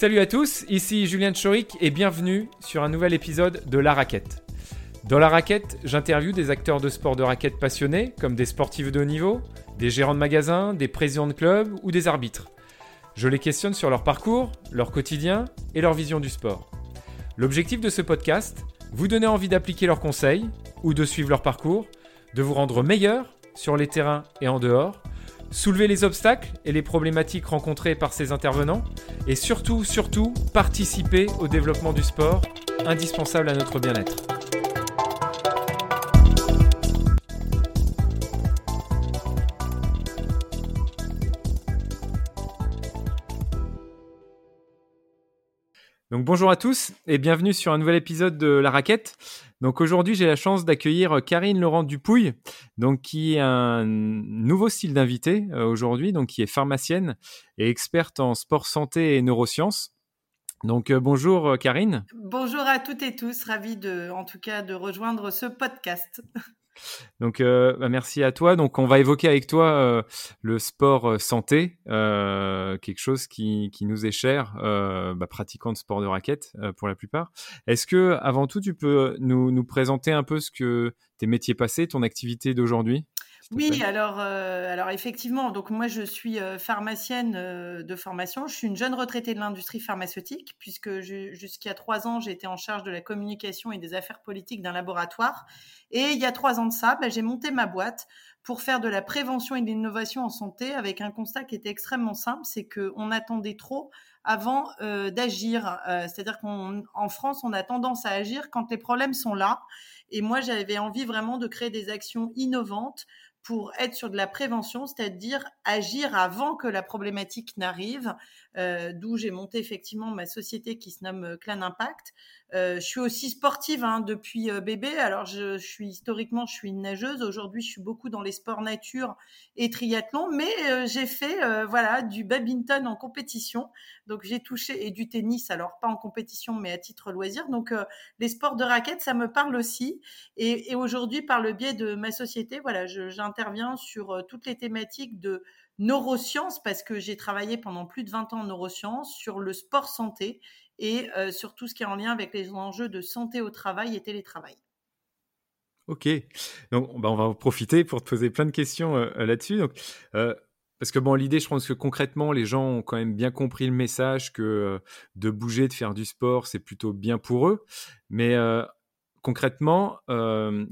Salut à tous, ici Julien Chorik et bienvenue sur un nouvel épisode de La Raquette. Dans La Raquette, j'interviewe des acteurs de sport de raquette passionnés, comme des sportifs de haut niveau, des gérants de magasins, des présidents de clubs ou des arbitres. Je les questionne sur leur parcours, leur quotidien et leur vision du sport. L'objectif de ce podcast, vous donner envie d'appliquer leurs conseils ou de suivre leur parcours, de vous rendre meilleur sur les terrains et en dehors, soulever les obstacles et les problématiques rencontrées par ces intervenants, et surtout, surtout, participer au développement du sport, indispensable à notre bien-être. Donc bonjour à tous et bienvenue sur un nouvel épisode de La Raquette. Donc aujourd'hui, j'ai la chance d'accueillir Karine Laurent Dupouille, donc qui est un nouveau style d'invité euh, aujourd'hui, donc qui est pharmacienne et experte en sport santé et neurosciences. Donc euh, bonjour euh, Karine. Bonjour à toutes et tous, ravi de en tout cas de rejoindre ce podcast. Donc, euh, bah, merci à toi. Donc, on va évoquer avec toi euh, le sport euh, santé, quelque chose qui, nous est cher, bah, pratiquant de sport de raquette pour la plupart. Est-ce que, avant tout, tu peux nous, nous présenter un peu ce que tes métiers passés, ton activité d'aujourd'hui? Oui, alors, euh, alors effectivement, donc moi je suis euh, pharmacienne euh, de formation. Je suis une jeune retraitée de l'industrie pharmaceutique, puisque jusqu'à trois ans j'ai été en charge de la communication et des affaires politiques d'un laboratoire. Et il y a trois ans de ça, bah, j'ai monté ma boîte pour faire de la prévention et de l'innovation en santé avec un constat qui était extrêmement simple, c'est qu'on attendait trop avant d'agir. C'est-à-dire qu'en France, on a tendance à agir quand les problèmes sont là. Et moi, j'avais envie vraiment de créer des actions innovantes pour être sur de la prévention, c'est-à-dire agir avant que la problématique n'arrive, euh, d'où j'ai monté effectivement ma société qui se nomme euh, Clan Impact. Euh, je suis aussi sportive hein, depuis bébé. Alors je, suis historiquement, je suis une nageuse. Aujourd'hui, je suis beaucoup dans les sports nature et triathlon, mais j'ai fait voilà du badminton en compétition. Donc j'ai touché et du tennis, alors pas en compétition, mais à titre loisir. Donc les sports de raquettes, ça me parle aussi. Et, et aujourd'hui, par le biais de ma société, voilà, j'interviens sur toutes les thématiques de neurosciences parce que j'ai travaillé pendant plus de 20 ans en neurosciences sur le sport santé et euh, sur tout ce qui est en lien avec les enjeux de santé au travail et télétravail. Ok, donc bah, on va en profiter pour te poser plein de questions euh, euh, là-dessus. Parce que bon, l'idée, je pense que concrètement, les gens ont quand même bien compris le message que de bouger, de faire du sport, c'est plutôt bien pour eux. Mais concrètement,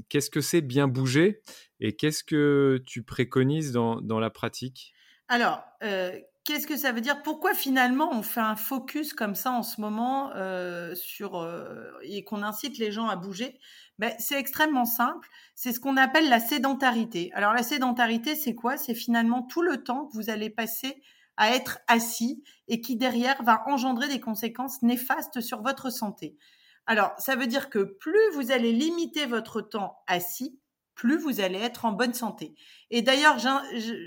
qu'est-ce que c'est bien bouger et qu'est-ce que tu préconises dans, dans la pratique? Alors, euh, qu'est-ce que ça veut dire? Pourquoi finalement on fait un focus comme ça en ce moment euh, sur euh, et qu'on incite les gens à bouger? Ben, C'est extrêmement simple. C'est ce qu'on appelle la sédentarité. Alors la sédentarité, c'est quoi? C'est finalement tout le temps que vous allez passer à être assis et qui derrière va engendrer des conséquences néfastes sur votre santé. Alors, ça veut dire que plus vous allez limiter votre temps assis, plus vous allez être en bonne santé. Et d'ailleurs,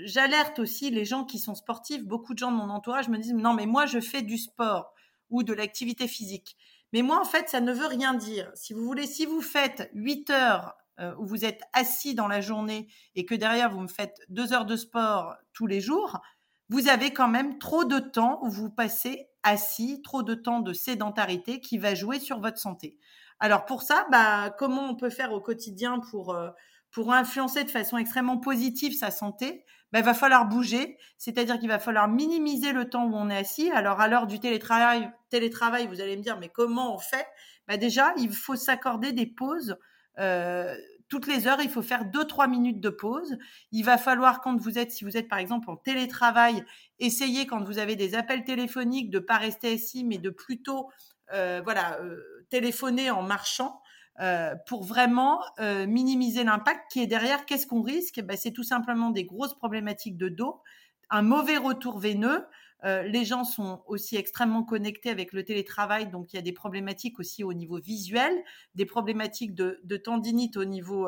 j'alerte aussi les gens qui sont sportifs. Beaucoup de gens de mon entourage me disent non, mais moi, je fais du sport ou de l'activité physique. Mais moi, en fait, ça ne veut rien dire. Si vous voulez, si vous faites 8 heures euh, où vous êtes assis dans la journée et que derrière, vous me faites 2 heures de sport tous les jours, vous avez quand même trop de temps où vous passez assis, trop de temps de sédentarité qui va jouer sur votre santé. Alors pour ça, bah, comment on peut faire au quotidien pour euh, pour influencer de façon extrêmement positive sa santé, ben, il va falloir bouger, c'est-à-dire qu'il va falloir minimiser le temps où on est assis. Alors à l'heure du télétravail, télétravail, vous allez me dire, mais comment on fait? Ben, Déjà, il faut s'accorder des pauses. Euh, toutes les heures, il faut faire 2-3 minutes de pause. Il va falloir, quand vous êtes, si vous êtes par exemple en télétravail, essayer quand vous avez des appels téléphoniques de pas rester assis, mais de plutôt euh, voilà, euh, téléphoner en marchant. Euh, pour vraiment euh, minimiser l'impact qui est derrière. Qu'est-ce qu'on risque? Ben, C'est tout simplement des grosses problématiques de dos, un mauvais retour veineux. Euh, les gens sont aussi extrêmement connectés avec le télétravail, donc il y a des problématiques aussi au niveau visuel, des problématiques de, de tendinite au niveau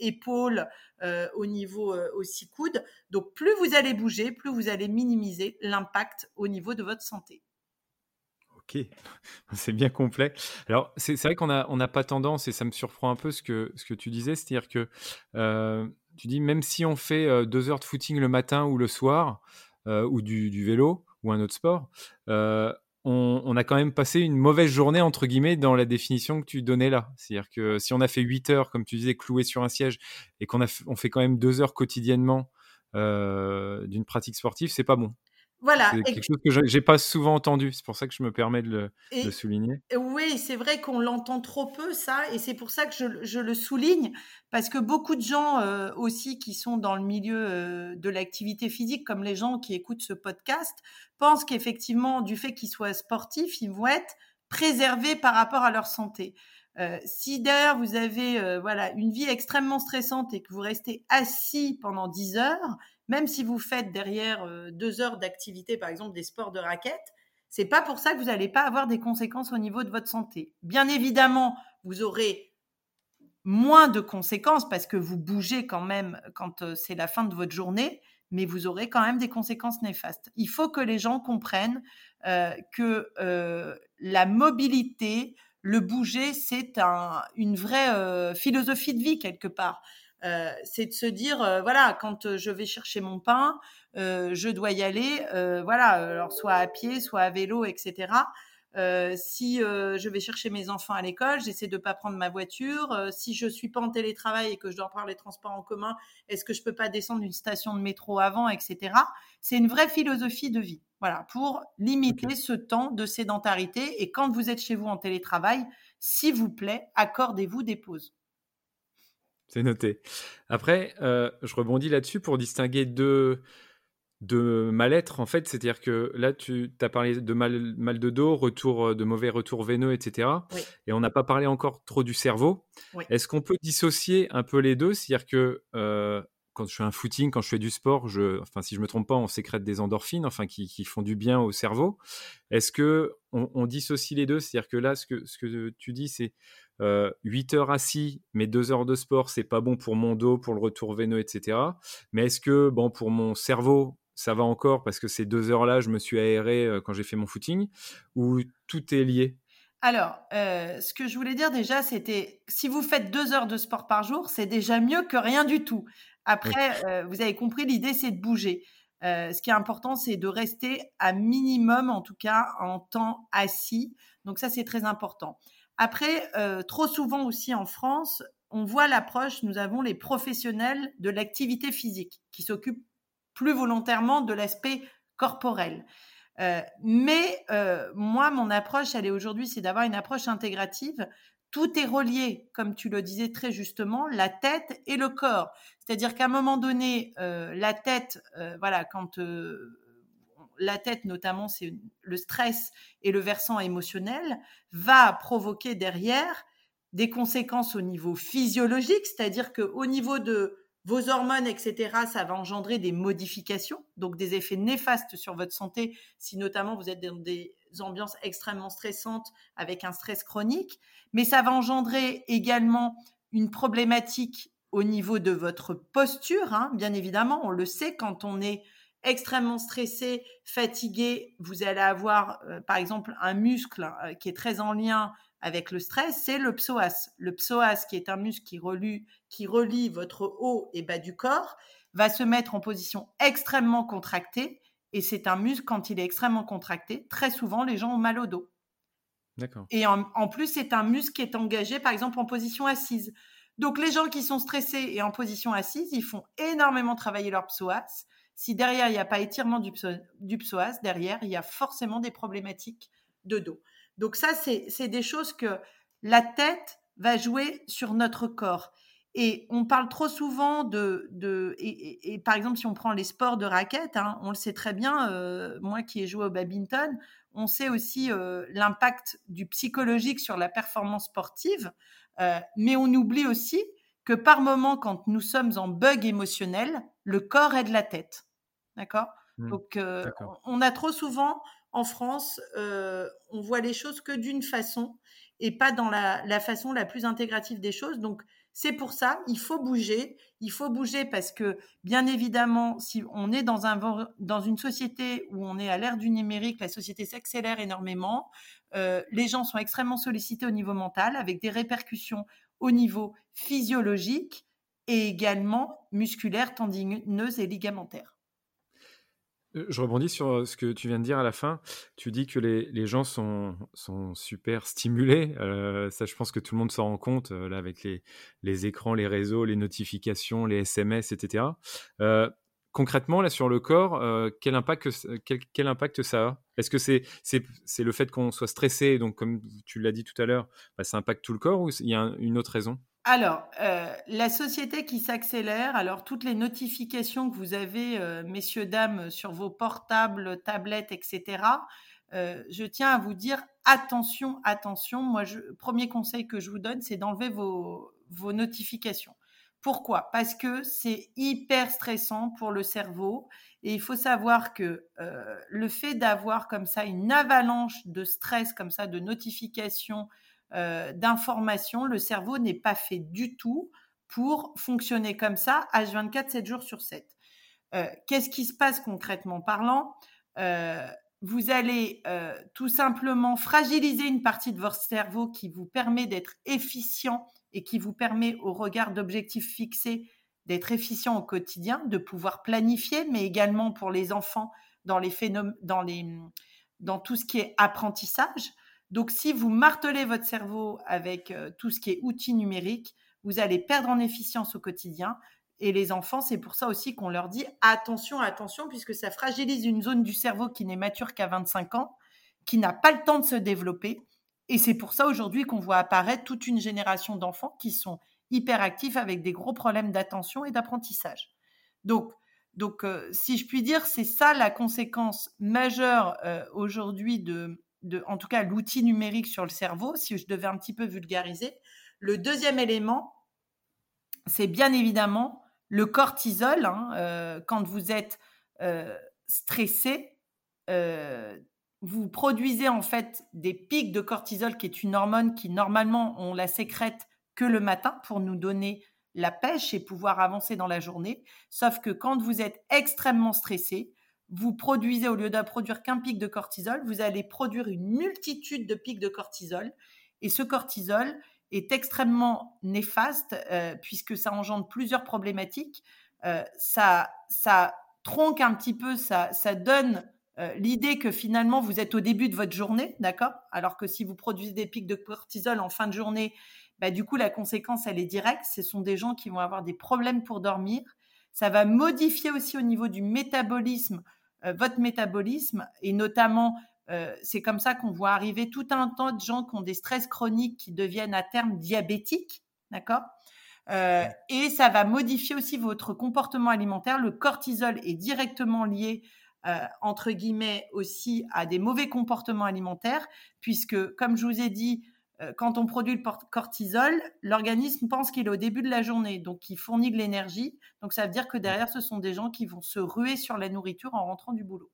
épaule, au niveau aussi coude. Donc plus vous allez bouger, plus vous allez minimiser l'impact au niveau de votre santé. Ok, c'est bien complet. Alors, c'est vrai qu'on n'a pas tendance, et ça me surprend un peu ce que, tu disais, c'est-à-dire que euh, tu dis, même si on fait euh, deux heures de footing le matin ou le soir, euh, ou du, vélo, ou un autre sport, on, a quand même passé une mauvaise journée, entre guillemets, dans la définition que tu donnais là. C'est-à-dire que si on a fait 8 heures, comme tu disais, cloué sur un siège, et qu'on on fait quand même 2 heures quotidiennement d'une pratique sportive, c'est pas bon. Voilà. C'est quelque chose que j'ai pas souvent entendu. C'est pour ça que je me permets de le, souligner. Oui, c'est vrai qu'on l'entend trop peu, ça. Et c'est pour ça que je, le souligne. Parce que beaucoup de gens euh, aussi qui sont dans le milieu euh, de l'activité physique, comme les gens qui écoutent ce podcast, pensent qu'effectivement, du fait qu'ils soient sportifs, ils vont être préservés par rapport à leur santé. Euh, si derrière vous avez voilà une vie extrêmement stressante et que vous restez assis pendant 10 heures, même si vous faites derrière euh, deux heures d'activité, par exemple des sports de raquettes, c'est pas pour ça que vous n'allez pas avoir des conséquences au niveau de votre santé. Bien évidemment, vous aurez moins de conséquences parce que vous bougez quand même quand euh, c'est la fin de votre journée, mais vous aurez quand même des conséquences néfastes. Il faut que les gens comprennent euh, que la mobilité, le bouger, c'est une vraie philosophie de vie quelque part. Euh, c'est de se dire, euh, voilà, quand euh, je vais chercher mon pain, je dois y aller, voilà, alors soit à pied, soit à vélo, etc. si je vais chercher mes enfants à l'école, j'essaie de pas prendre ma voiture. si je suis pas en télétravail et que je dois prendre les transports en commun, est-ce que je peux pas descendre d'une station de métro avant, etc. C'est une vraie philosophie de vie, voilà, pour limiter ce temps de sédentarité. Et quand vous êtes chez vous en télétravail, s'il vous plaît, accordez-vous des pauses. C'est noté. Après, euh, je rebondis là-dessus pour distinguer deux, de mal-être, en fait. C'est-à-dire que là, tu as parlé de mal, mal de dos, retour, euh, de mauvais retours veineux, etc. Et on n'a pas parlé encore trop du cerveau. Est-ce qu'on peut dissocier un peu les deux? C'est-à-dire que euh, quand je fais un footing, quand je fais du sport, je, enfin, si je me trompe pas, on sécrète des endorphines, enfin, qui, font du bien au cerveau. Est-ce que on, dissocie les deux? C'est-à-dire que là, ce que, ce que tu dis, c'est 8 euh, heures assis, mais 2 heures de sport, c'est pas bon pour mon dos, pour le retour veineux, etc. Mais est-ce que, bon, pour mon cerveau, ça va encore parce que ces deux heures-là, je me suis aéré euh, quand j'ai fait mon footing, ou tout est lié? Alors, euh, ce que je voulais dire déjà, c'était si vous faites deux heures de sport par jour, c'est déjà mieux que rien du tout. Après, vous avez compris, l'idée, c'est de bouger. ce qui est important, c'est de rester à minimum, en tout cas, en temps assis. Donc ça, c'est très important. Après, euh, trop souvent aussi en France, on voit l'approche, nous avons les professionnels de l'activité physique qui s'occupent plus volontairement de l'aspect corporel. Euh, mais euh, moi, mon approche, elle est aujourd'hui, c'est d'avoir une approche intégrative. Tout est relié, comme tu le disais très justement, la tête et le corps. C'est-à-dire qu'à un moment donné, la tête, voilà, quand la tête notamment, c'est le stress et le versant émotionnel, va provoquer derrière des conséquences au niveau physiologique, c'est-à-dire qu'au niveau de vos hormones, etc., ça va engendrer des modifications, donc des effets néfastes sur votre santé, si notamment vous êtes dans des ambiances extrêmement stressantes avec un stress chronique, mais ça va engendrer également une problématique au niveau de votre posture, hein. bien évidemment, on le sait quand on est extrêmement stressé, fatigué, vous allez avoir, euh, par exemple, un muscle euh, qui est très en lien avec le stress, c'est le psoas. Le psoas, qui est un muscle qui relie, qui relie votre haut et bas du corps, va se mettre en position extrêmement contractée. Et c'est un muscle, quand il est extrêmement contracté, très souvent, les gens ont mal au dos. D'accord. Et en, en plus, c'est un muscle qui est engagé, par exemple, en position assise. Donc, les gens qui sont stressés et en position assise, ils font énormément travailler leur psoas si derrière, il n'y a pas étirement du, psoas, derrière, il y a forcément des problématiques de dos. Donc ça, c'est des choses que la tête va jouer sur notre corps. Et on parle trop souvent de... de et, par exemple, si on prend les sports de raquettes, hein, on le sait très bien, euh, moi qui ai joué au badminton, on sait aussi euh, l'impact du psychologique sur la performance sportive, euh, mais on oublie aussi que par moment, quand nous sommes en bug émotionnel, le corps aide la tête. D'accord? Mmh. Donc, euh, on a trop souvent en France, euh, on voit les choses que d'une façon et pas dans la, façon la plus intégrative des choses. Donc, c'est pour ça, il faut bouger. Il faut bouger parce que, bien évidemment, si on est dans, un, dans une société où on est à l'ère du numérique, la société s'accélère énormément. Euh, les gens sont extrêmement sollicités au niveau mental avec des répercussions au niveau physiologique et également musculaire, tendineuse et ligamentaire. Euh, je rebondis sur euh, ce que tu viens de dire à la fin. Tu dis que les, gens sont, sont super stimulés. Euh, ça, je pense que tout le monde s'en rend compte, là, avec les, les écrans, les réseaux, les notifications, les SMS, etc. concrètement, là, sur le corps, quel, impact, quel, impact ça a? Est-ce que c'est c'est le fait qu'on soit stressé, donc comme tu l'as dit tout à l'heure, bah, ça impacte tout le corps, ou il y a une autre raison? Alors, euh, la société qui s'accélère, alors toutes les notifications que vous avez, euh, messieurs, dames, sur vos portables, tablettes, etc., euh, je tiens à vous dire attention, attention. Moi, le premier conseil que je vous donne, c'est d'enlever vos, vos notifications. Pourquoi? Parce que c'est hyper stressant pour le cerveau et il faut savoir que le fait d'avoir comme ça une avalanche de stress, comme ça, de notifications, euh, d'informations. Le cerveau n'est pas fait du tout pour fonctionner comme ça, H24, 7 jours sur 7. Euh, qu'est-ce qui se passe concrètement parlant? Euh, Vous allez tout simplement fragiliser une partie de votre cerveau qui vous permet d'être efficient et qui vous permet, au regard d'objectifs fixés, d'être efficient au quotidien, de pouvoir planifier, mais également pour les enfants dans les phénomènes, dans les, dans tout ce qui est apprentissage. Donc, si vous martelez votre cerveau avec euh, tout ce qui est outils numériques, vous allez perdre en efficience au quotidien. Et les enfants, c'est pour ça aussi qu'on leur dit attention, attention, puisque ça fragilise une zone du cerveau qui n'est mature qu'à 25 ans, qui n'a pas le temps de se développer. Et c'est pour ça aujourd'hui qu'on voit apparaître toute une génération d'enfants qui sont hyperactifs avec des gros problèmes d'attention et d'apprentissage. Donc, donc euh, si je puis dire, c'est ça la conséquence majeure euh, aujourd'hui de, en tout cas l'outil numérique sur le cerveau, si je devais un petit peu vulgariser. Le deuxième élément, c'est bien évidemment le cortisol. Hein, euh, quand vous êtes stressé, vous produisez en fait des pics de cortisol, qui est une hormone qui normalement on la sécrète que le matin pour nous donner la pêche et pouvoir avancer dans la journée. Sauf que quand vous êtes extrêmement stressé, vous produisez, au lieu de produire qu'un pic de cortisol, vous allez produire une multitude de pics de cortisol. Et ce cortisol est extrêmement néfaste euh, puisque ça engendre plusieurs problématiques. Euh, ça, ça tronque un petit peu, ça, ça donne euh, l'idée que finalement vous êtes au début de votre journée, d'accord? Alors que si vous produisez des pics de cortisol en fin de journée, bah, du coup la conséquence elle est directe. Ce sont des gens qui vont avoir des problèmes pour dormir. Ça va modifier aussi au niveau du métabolisme euh, votre métabolisme et notamment euh, c'est comme ça qu'on voit arriver tout un tas de gens qui ont des stress chroniques qui deviennent à terme diabétiques, d'accord? Euh, Et ça va modifier aussi votre comportement alimentaire. Le cortisol est directement lié, entre guillemets, aussi à des mauvais comportements alimentaires, puisque, comme je vous ai dit, quand on produit le cortisol, l'organisme pense qu'il est au début de la journée, donc il fournit de l'énergie. Donc ça veut dire que derrière, ce sont des gens qui vont se ruer sur la nourriture en rentrant du boulot.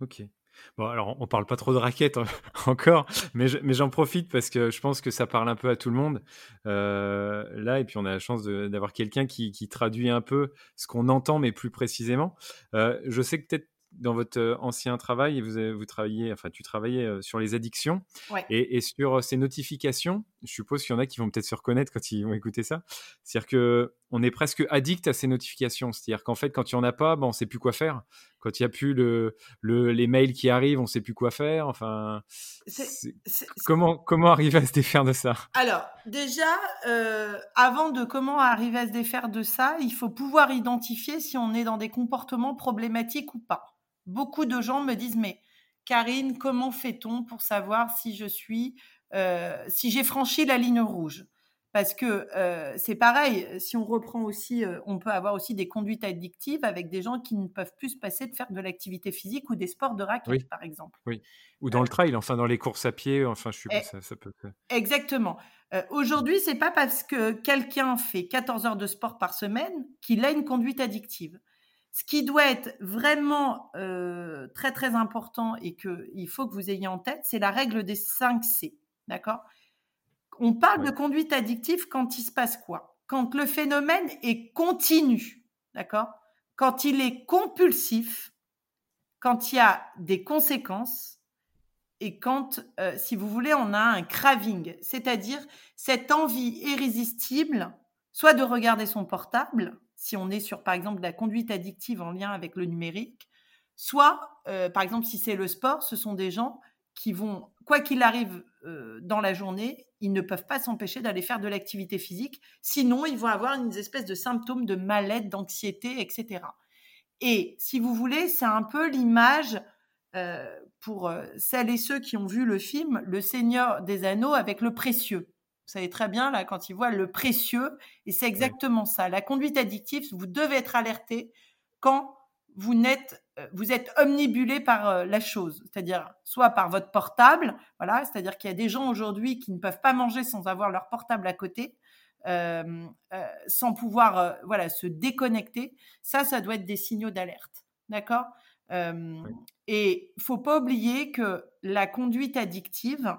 Ok. Bon, alors on parle pas trop de raquettes encore, mais j'en profite parce que je pense que ça parle un peu à tout le monde euh, là, et puis on a la chance d'avoir quelqu'un qui, traduit un peu ce qu'on entend, mais plus précisément. Euh, je sais que peut-être dans votre ancien travail, vous, vous travaillez, enfin, tu travaillais sur les addictions et, sur ces notifications. Je suppose qu'il y en a qui vont peut-être se reconnaître quand ils vont écouter ça. C'est-à-dire que on est presque addict à ces notifications. C'est-à-dire qu'en fait, quand il n'y en a pas, ben, on ne sait plus quoi faire. Quand il n'y a plus le, les mails qui arrivent, on ne sait plus quoi faire. Enfin, comment, comment arriver à se défaire de ça? Alors, déjà, avant de comment arriver à se défaire de ça, il faut pouvoir identifier si on est dans des comportements problématiques ou pas beaucoup de gens me disent mais Karine, comment fait-on pour savoir si je suis, euh, si j'ai franchi la ligne rouge? Parce que euh, c'est pareil, si on reprend aussi, euh, on peut avoir aussi des conduites addictives avec des gens qui ne peuvent plus se passer de faire de l'activité physique ou des sports de raquette, par exemple. Oui. Ou dans le trail, enfin dans les courses à pied, enfin je suis eh ça, ça peut. Exactement. Aujourd'hui, c'est pas parce que quelqu'un fait 14 heures de sport par semaine qu'il a une conduite addictive. Ce qui doit être vraiment euh, très très important et qu'il faut que vous ayez en tête, c'est la règle des 5 C. D'accord? On parle de conduite addictive quand il se passe quoi? Quand le phénomène est continu. D'accord? Quand il est compulsif, quand il y a des conséquences et quand, euh, si vous voulez, on a un craving, c'est-à-dire cette envie irrésistible, soit de regarder son portable, si on est sur, par exemple, la conduite addictive en lien avec le numérique, soit, par exemple, si c'est le sport, ce sont des gens qui vont, quoi qu'il arrive dans la journée, ils ne peuvent pas s'empêcher d'aller faire de l'activité physique. Sinon, ils vont avoir une espèce de symptômes de mal-être, d'anxiété, etc. Et si vous voulez, c'est un peu l'image euh, pour euh, celles et ceux qui ont vu le film Le Seigneur des Anneaux avec le précieux. Vous savez très bien, là, quand ils voient le précieux, et c'est exactement ça. La conduite addictive, vous devez être alerté quand vous, n'êtes, vous êtes omnibulé par la chose, c'est-à-dire soit par votre portable, voilà, c'est-à-dire qu'il y a des gens aujourd'hui qui ne peuvent pas manger sans avoir leur portable à côté, euh, sans pouvoir voilà se déconnecter. Ça, ça doit être des signaux d'alerte, d'accord? Euh, Et faut pas oublier que la conduite addictive,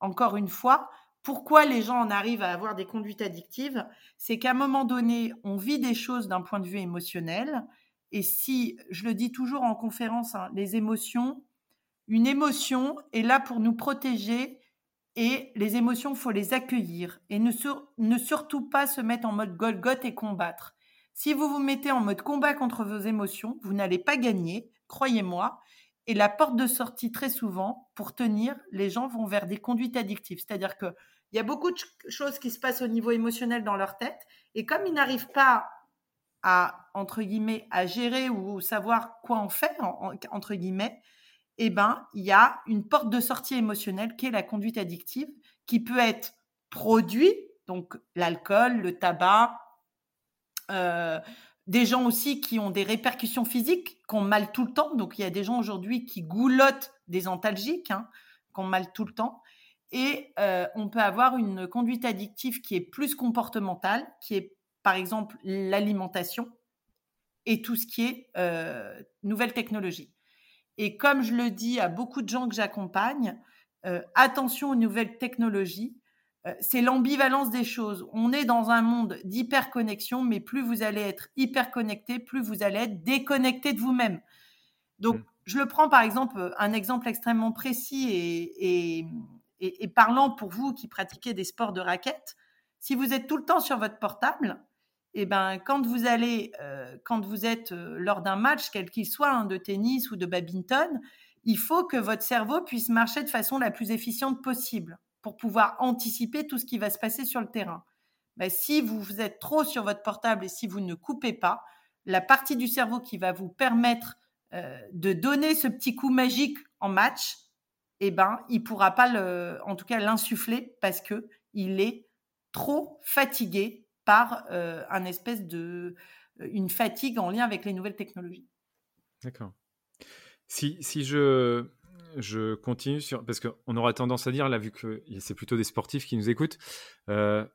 encore une fois, pourquoi les gens en arrivent à avoir des conduites addictives? C'est qu'à un moment donné, on vit des choses d'un point de vue émotionnel. Et si, je le dis toujours en conférence, hein, les émotions, une émotion est là pour nous protéger et les émotions, faut les accueillir et ne, surtout pas se mettre en mode Golgoth et combattre. Si vous vous mettez en mode combat contre vos émotions, vous n'allez pas gagner, croyez-moi. Et la porte de sortie, très souvent, pour tenir, les gens vont vers des conduites addictives. C'est-à-dire qu'il y a beaucoup de choses qui se passent au niveau émotionnel dans leur tête. Et comme ils n'arrivent pas à, entre guillemets, à gérer ou savoir quoi en faire, entre guillemets, eh ben, il y a une porte de sortie émotionnelle qui est la conduite addictive, qui peut être produit, donc l'alcool, le tabac, euh, des gens aussi qui ont des répercussions physiques, qui ont mal tout le temps. Donc, il y a des gens aujourd'hui qui goulottent des antalgiques, hein, qui ont mal tout le temps. Et euh, on peut avoir une conduite addictive qui est plus comportementale, qui est par exemple l'alimentation et tout ce qui est euh, nouvelle technologie. Et comme je le dis à beaucoup de gens que j'accompagne, euh, attention aux nouvelles technologies. Euh, c'est l'ambivalence des choses. On est dans un monde d'hyperconnexion, mais plus vous allez être hyperconnecté, plus vous allez être déconnecté de vous-même. Donc, mm. je le prends par exemple, un exemple extrêmement précis et, et, et, parlant pour vous qui pratiquez des sports de raquettes. Si vous êtes tout le temps sur votre portable, eh ben, quand vous euh, êtes euh, lors d'un match, quel qu'il soit, hein, de tennis ou de badminton, il faut que votre cerveau puisse marcher de façon la plus efficiente possible pour pouvoir anticiper tout ce qui va se passer sur le terrain. Ben, si vous, êtes trop sur votre portable et si vous ne coupez pas, la partie du cerveau qui va vous permettre euh, de donner ce petit coup magique en match, eh ben, il pourra pas en tout cas l'insuffler parce que il est trop fatigué par euh, un espèce de une fatigue en lien avec les nouvelles technologies. D'accord. Si, si je, je continue sur. Parce qu'on aura tendance à dire, là, vu que c'est plutôt des sportifs qui nous écoutent, euh,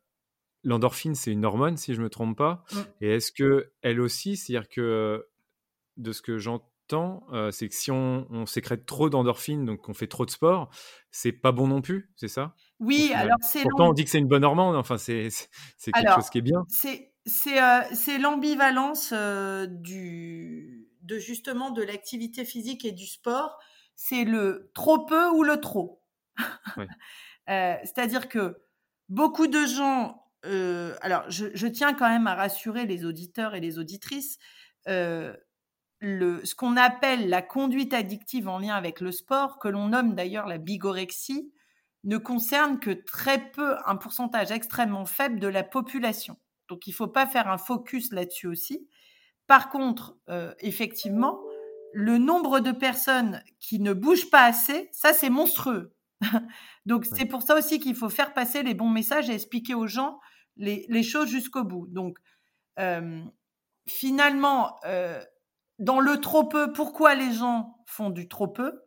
l'endorphine, c'est une hormone, si je ne me trompe pas. Mm. Et est-ce que elle aussi, c'est-à-dire que de ce que j'entends, euh, c'est que si on, sécrète trop d'endorphines, donc on fait trop de sport, c'est pas bon non plus, c'est ça? Oui, alors c'est. Pourtant, on dit que c'est une bonne hormone, enfin, c'est quelque chose qui est bien. C'est euh, l'ambivalence euh, du de justement de l'activité physique et du sport. C'est le trop peu ou le trop. C'est-à-dire que beaucoup de gens. alors, je, je, tiens quand même à rassurer les auditeurs et les auditrices ce qu'on appelle la conduite addictive en lien avec le sport, que l'on nomme d'ailleurs la bigorexie, ne concerne que très peu, un pourcentage extrêmement faible de la population. Donc il ne faut pas faire un focus là-dessus aussi. Par contre, euh, effectivement, le nombre de personnes qui ne bougent pas assez, ça c'est monstrueux. Donc c'est pour ça aussi qu'il faut faire passer les bons messages et expliquer aux gens les, choses jusqu'au bout. Donc euh, finalement, euh, dans le trop peu, pourquoi les gens font du trop peu?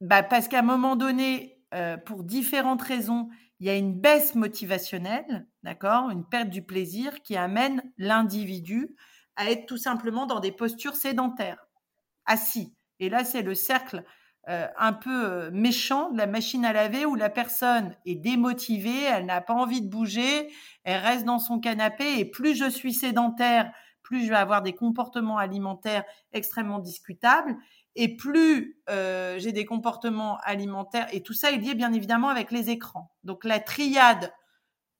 Bah Parce qu'à un moment donné, euh, pour différentes raisons, il y a une baisse motivationnelle, d'accord Une perte du plaisir qui amène l'individu à être tout simplement dans des postures sédentaires, assis. Et là, c'est le cercle euh, un peu euh, méchant de la machine à laver où la personne est démotivée, elle n'a pas envie de bouger, elle reste dans son canapé et plus je suis sédentaire, plus je vais avoir des comportements alimentaires extrêmement discutables et plus euh, j'ai des comportements alimentaires et tout ça est lié bien évidemment avec les écrans. Donc la triade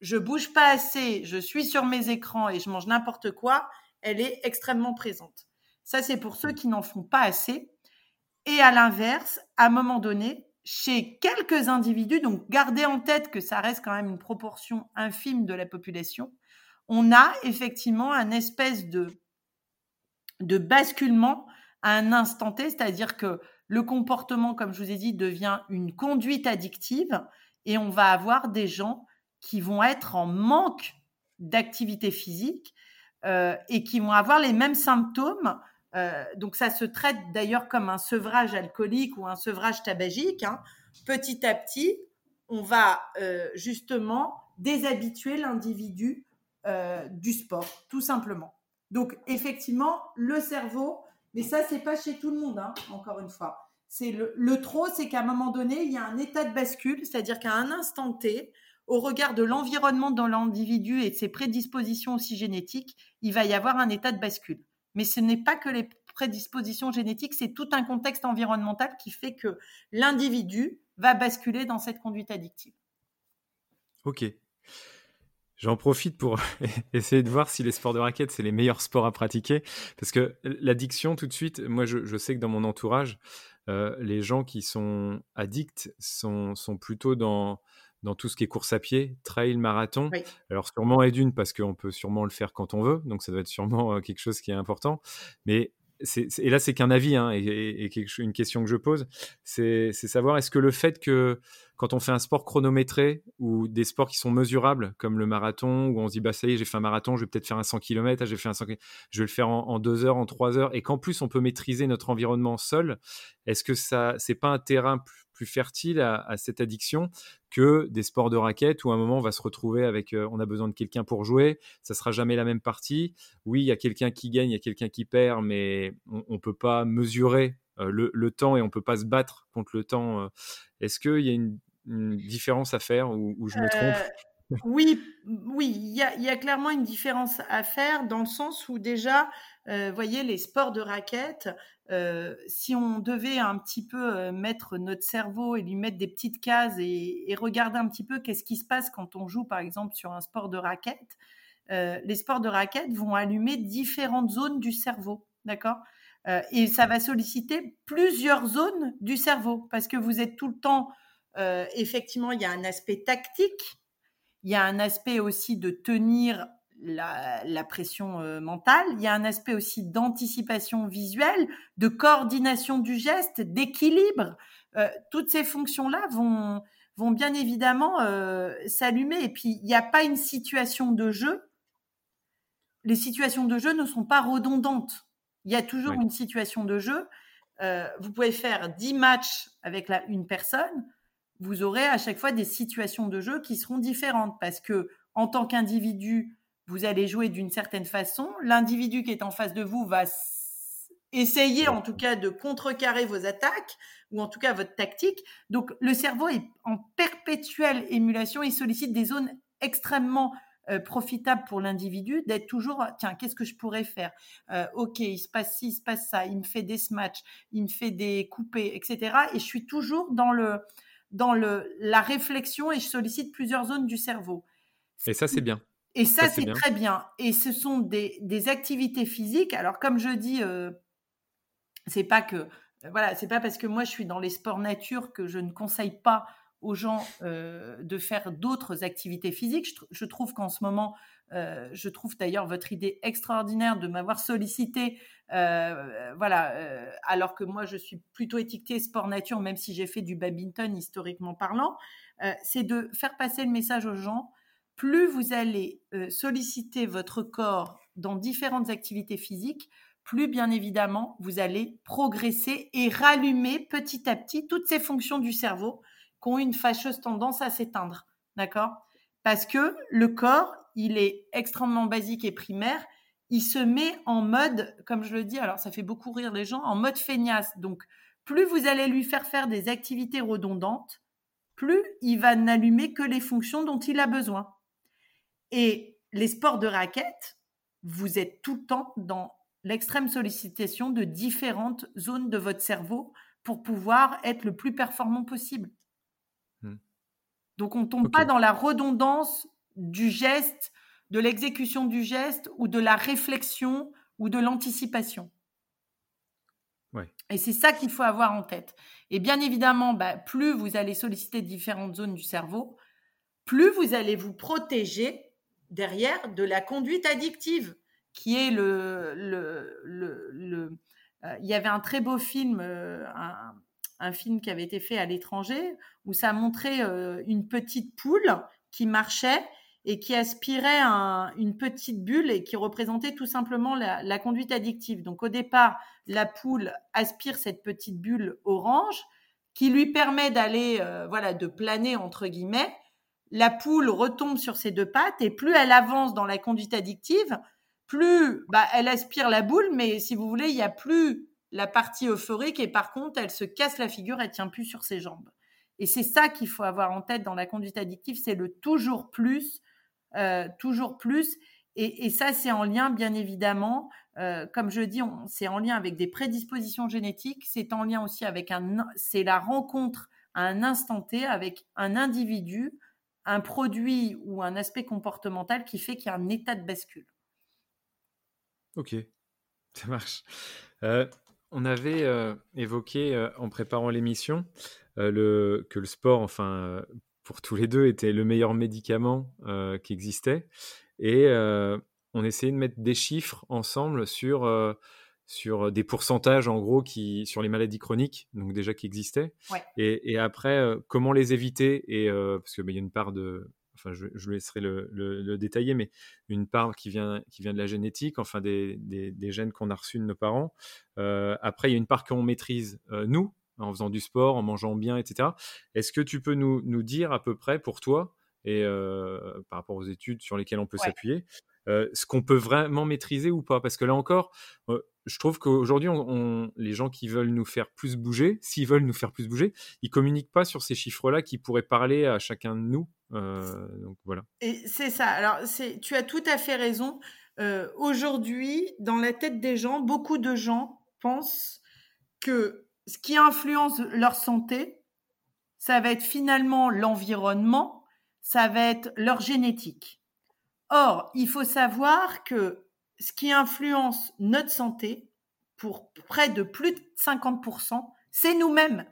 je bouge pas assez, je suis sur mes écrans et je mange n'importe quoi, elle est extrêmement présente. Ça, c'est pour ceux qui n'en font pas assez. Et à l'inverse, à un moment donné, chez quelques individus, donc gardez en tête que ça reste quand même une proportion infime de la population, on a effectivement un espèce de, de basculement à un instant T, c'est-à-dire que le comportement, comme je vous ai dit, devient une conduite addictive et on va avoir des gens qui vont être en manque d'activité physique euh, et qui vont avoir les mêmes symptômes euh, donc ça se traite d'ailleurs comme un sevrage alcoolique ou un sevrage tabagique. Hein. Petit à petit, on va euh, justement déshabituer l'individu euh, du sport, tout simplement. Donc effectivement, le cerveau, mais ça c'est pas chez tout le monde, hein, encore une fois. C'est le, le trop, c'est qu'à un moment donné, il y a un état de bascule, c'est-à-dire qu'à un instant T, au regard de l'environnement dans l'individu et de ses prédispositions aussi génétiques, il va y avoir un état de bascule. Mais ce n'est pas que les prédispositions génétiques, c'est tout un contexte environnemental qui fait que l'individu va basculer dans cette conduite addictive. Ok. J'en profite pour essayer de voir si les sports de raquette, c'est les meilleurs sports à pratiquer. Parce que l'addiction, tout de suite, moi, je, sais que dans mon entourage, euh, les gens qui sont addicts sont, sont plutôt dans, dans tout ce qui est course à pied, trail, marathon. Alors sûrement et d'une parce qu'on peut sûrement le faire quand on veut, donc ça doit être sûrement euh, quelque chose qui est important. Mais et là c'est qu'un avis hein, et, une question que je pose, c'est savoir est-ce que le fait que quand on fait un sport chronométré ou des sports qui sont mesurables comme le marathon où on se dit bah ça y est j'ai fait un marathon, je vais peut-être faire un 100 km, ah, j'ai fait un 100 je vais le faire en, en, deux heures, en trois heures et qu'en plus on peut maîtriser notre environnement seul, est-ce que ça c'est pas un terrain plus fertile à, cette addiction que des sports de raquettes où à un moment on va se retrouver avec euh, on a besoin de quelqu'un pour jouer, ça sera jamais la même partie. Oui, il y a quelqu'un qui gagne, il y a quelqu'un qui perd, mais on, ne peut pas mesurer euh, le, temps et on peut pas se battre contre le temps. Euh. Est-ce qu'il y a une, différence à faire ou, je me trompe? Oui, oui, il y, a, clairement une différence à faire dans le sens où déjà, vous voyez, les sports de raquettes, euh, si on devait un petit peu euh, mettre notre cerveau et lui mettre des petites cases et, regarder un petit peu qu'est-ce qui se passe quand on joue par exemple sur un sport de raquette, euh, les sports de raquette vont allumer différentes zones du cerveau, d'accord? Et ça va solliciter plusieurs zones du cerveau parce que vous êtes tout le temps, effectivement, il y a un aspect tactique, il y a un aspect aussi de tenir la, pression euh, mentale. Il y a un aspect aussi d'anticipation visuelle, de coordination du geste, d'équilibre. Euh, toutes ces fonctions-là vont, vont bien évidemment euh, s'allumer. Et puis, il n'y a pas une situation de jeu. Les situations de jeu ne sont pas redondantes. Il y a toujours une situation de jeu. vous pouvez faire 10 matchs avec la, une personne. Vous aurez à chaque fois des situations de jeu qui seront différentes parce que en tant qu'individu, vous allez jouer d'une certaine façon. L'individu qui est en face de vous va essayer en tout cas de contrecarrer vos attaques ou en tout cas votre tactique. Donc le cerveau est en perpétuelle émulation, il sollicite des zones extrêmement euh, profitables pour l'individu d'être toujours tiens qu'est-ce que je pourrais faire? Euh, ok il se passe ci il se passe ça. Il me fait des smatchs il me fait des coupés etc et je suis toujours dans le dans le la réflexion et je sollicite plusieurs zones du cerveau. Et ça c'est bien et ça, c'est très bien. Et ce sont des, des, activités physiques. Alors, comme je dis, euh, c'est pas que voilà, c'est pas parce que moi je suis dans les sports nature que je ne conseille pas aux gens euh, de faire d'autres activités physiques. Je, trouve qu'en ce moment, euh, je trouve d'ailleurs votre idée extraordinaire de m'avoir sollicité, voilà, alors que moi je suis plutôt étiquetée sport nature, même si j'ai fait du badminton historiquement parlant, c'est de faire passer le message aux gens plus vous allez euh, solliciter votre corps dans différentes activités physiques, plus bien évidemment vous allez progresser et rallumer petit à petit toutes ces fonctions du cerveau qui ont une fâcheuse tendance à s'éteindre. D'accord? Parce que le corps, il est extrêmement basique et primaire. Il se met en mode, comme je le dis, alors ça fait beaucoup rire les gens, en mode feignasse. Donc, plus vous allez lui faire faire des activités redondantes, plus il va n'allumer que les fonctions dont il a besoin. Et les sports de raquette, vous êtes tout le temps dans l'extrême sollicitation de différentes zones de votre cerveau pour pouvoir être le plus performant possible. Hmm. Donc on ne tombe pas dans la redondance du geste, de l'exécution du geste ou de la réflexion ou de l'anticipation. Et c'est ça qu'il faut avoir en tête. Et bien évidemment, bah, plus vous allez solliciter différentes zones du cerveau, plus vous allez vous protéger derrière de la conduite addictive, qui est le... le, le, euh, il y avait un très beau film, euh, un, film qui avait été fait à l'étranger, où ça montrait euh, une petite poule qui marchait et qui aspirait une petite bulle et qui représentait tout simplement la, conduite addictive. Donc au départ, la poule aspire cette petite bulle orange qui lui permet d'aller, voilà, de planer entre guillemets. La poule retombe sur ses deux pattes et plus elle avance dans la conduite addictive, plus bah, elle aspire la boule, mais si vous voulez, il n'y a plus la partie euphorique et par contre, elle se casse la figure, elle tient plus sur ses jambes. Et c'est ça qu'il faut avoir en tête dans la conduite addictive, c'est le toujours plus euh, toujours plus. Et, ça, c'est en lien, bien évidemment, euh, comme je dis, c'est en lien avec des prédispositions génétiques, c'est en lien aussi avec un, c'est la rencontre à un instant T avec un individu, un produit ou un aspect comportemental qui fait qu'il y a un état de bascule. Ok, ça marche. Euh, on avait évoqué en préparant l'émission le, que le sport, enfin, pour tous les deux était le meilleur médicament euh, qui existait. Et euh, on essayait de mettre des chiffres ensemble sur, euh, sur des pourcentages, en gros, qui, sur les maladies chroniques, donc déjà qui existaient. Et, après, comment les éviter et, Parce qu'il bah, y a une part de. Enfin, je, je laisserai le, le, détailler, mais une part qui vient, qui vient de la génétique, enfin des, des, des gènes qu'on a reçus de nos parents. après, il y a une part qu'on maîtrise, nous, en faisant du sport, en mangeant bien, etc. Est-ce que tu peux nous, nous, dire à peu près pour toi, et euh, par rapport aux études sur lesquelles on peut s'appuyer, euh, ce qu'on peut vraiment maîtriser ou pas? Parce que là encore, euh, je trouve qu'aujourd'hui, les gens qui veulent nous faire plus bouger, s'ils veulent nous faire plus bouger, ils communiquent pas sur ces chiffres-là qui pourraient parler à chacun de nous. donc voilà. Et c'est ça. Alors, tu as tout à fait raison. Aujourd'hui, dans la tête des gens, beaucoup de gens pensent que ce qui influence leur santé, ça va être finalement l'environnement, ça va être leur génétique. Or, il faut savoir que ce qui influence notre santé, pour près de plus de 50%, c'est nous-mêmes.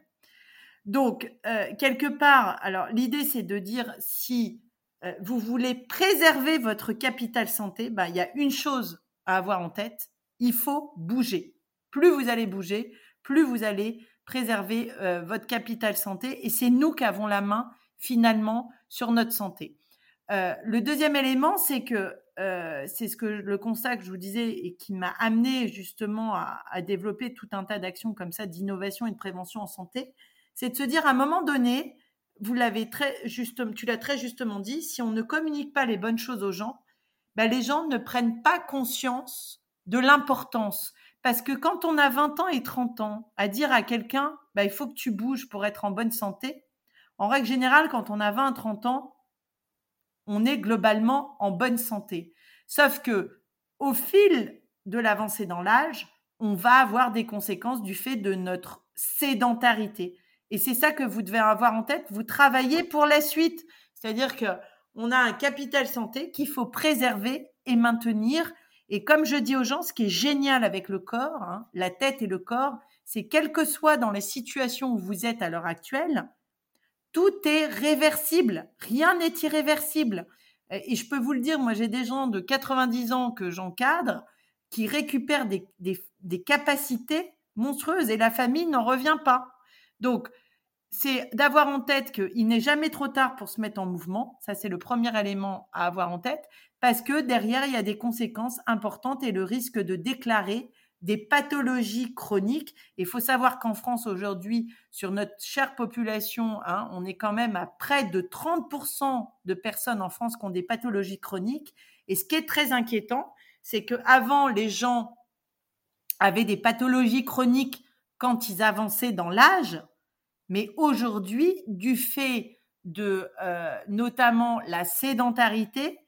Donc, euh, quelque part, alors l'idée c'est de dire si euh, vous voulez préserver votre capital santé, ben, il y a une chose à avoir en tête, il faut bouger. Plus vous allez bouger, plus vous allez préserver euh, votre capital santé. Et c'est nous qui avons la main finalement sur notre santé. Le deuxième élément, c'est que euh, c'est ce que le constat que je vous disais et qui m'a amené justement à, développer tout un tas d'actions comme ça d'innovation et de prévention en santé, c'est de se dire à un moment donné, vous l'avez très justement, tu l'as très justement dit, si on ne communique pas les bonnes choses aux gens, ben les gens ne prennent pas conscience de l'importance. Parce que quand on a 20 ans et 30 ans, à dire à quelqu'un, bah, il faut que tu bouges pour être en bonne santé, en règle générale, quand on a 20, 30 ans, on est globalement en bonne santé. Sauf que, au fil de l'avancée dans l'âge, on va avoir des conséquences du fait de notre sédentarité. Et c'est ça que vous devez avoir en tête. Vous travaillez pour la suite. C'est-à-dire que on a un capital santé qu'il faut préserver et maintenir et comme je dis aux gens, ce qui est génial avec le corps, hein, la tête et le corps, c'est quel que soit dans les situations où vous êtes à l'heure actuelle, tout est réversible. Rien n'est irréversible. Et je peux vous le dire, moi j'ai des gens de 90 ans que j'encadre qui récupèrent des, capacités monstrueuses et la famille n'en revient pas. Donc, c'est d'avoir en tête qu'il n'est jamais trop tard pour se mettre en mouvement. Ça, c'est le premier élément à avoir en tête parce que derrière, il y a des conséquences importantes et le risque de déclarer des pathologies chroniques. Il faut savoir qu'en France, aujourd'hui, sur notre chère population, hein, on est quand même à près de 30% de personnes en France qui ont des pathologies chroniques. Et ce qui est très inquiétant, c'est qu'avant, les gens avaient des pathologies chroniques quand ils avançaient dans l'âge, mais aujourd'hui, du fait de euh, notamment la sédentarité,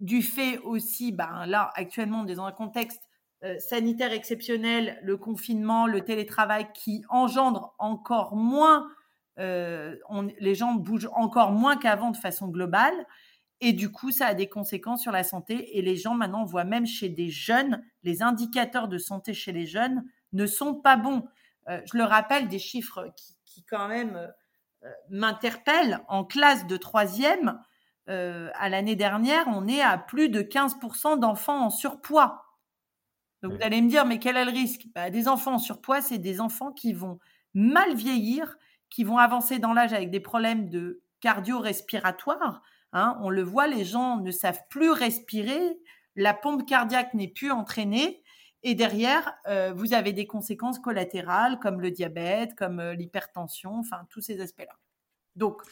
du fait aussi, ben là actuellement on est dans un contexte euh, sanitaire exceptionnel, le confinement, le télétravail qui engendre encore moins, euh, les gens bougent encore moins qu'avant de façon globale, et du coup ça a des conséquences sur la santé. Et les gens maintenant voient même chez des jeunes, les indicateurs de santé chez les jeunes ne sont pas bons. Euh, je le rappelle, des chiffres qui, quand même m'interpellent. En classe de troisième, à l'année dernière, on est à plus de 15% d'enfants en surpoids. Donc vous allez me dire, mais quel est le risque? Bah, Des enfants en surpoids, c'est des enfants qui vont mal vieillir, qui vont avancer dans l'âge avec des problèmes de cardio-respiratoire. Hein. on le voit, les gens ne savent plus respirer, la pompe cardiaque n'est plus entraînée. Et derrière, euh, vous avez des conséquences collatérales comme le diabète, comme euh, l'hypertension, enfin tous ces aspects-là. Donc,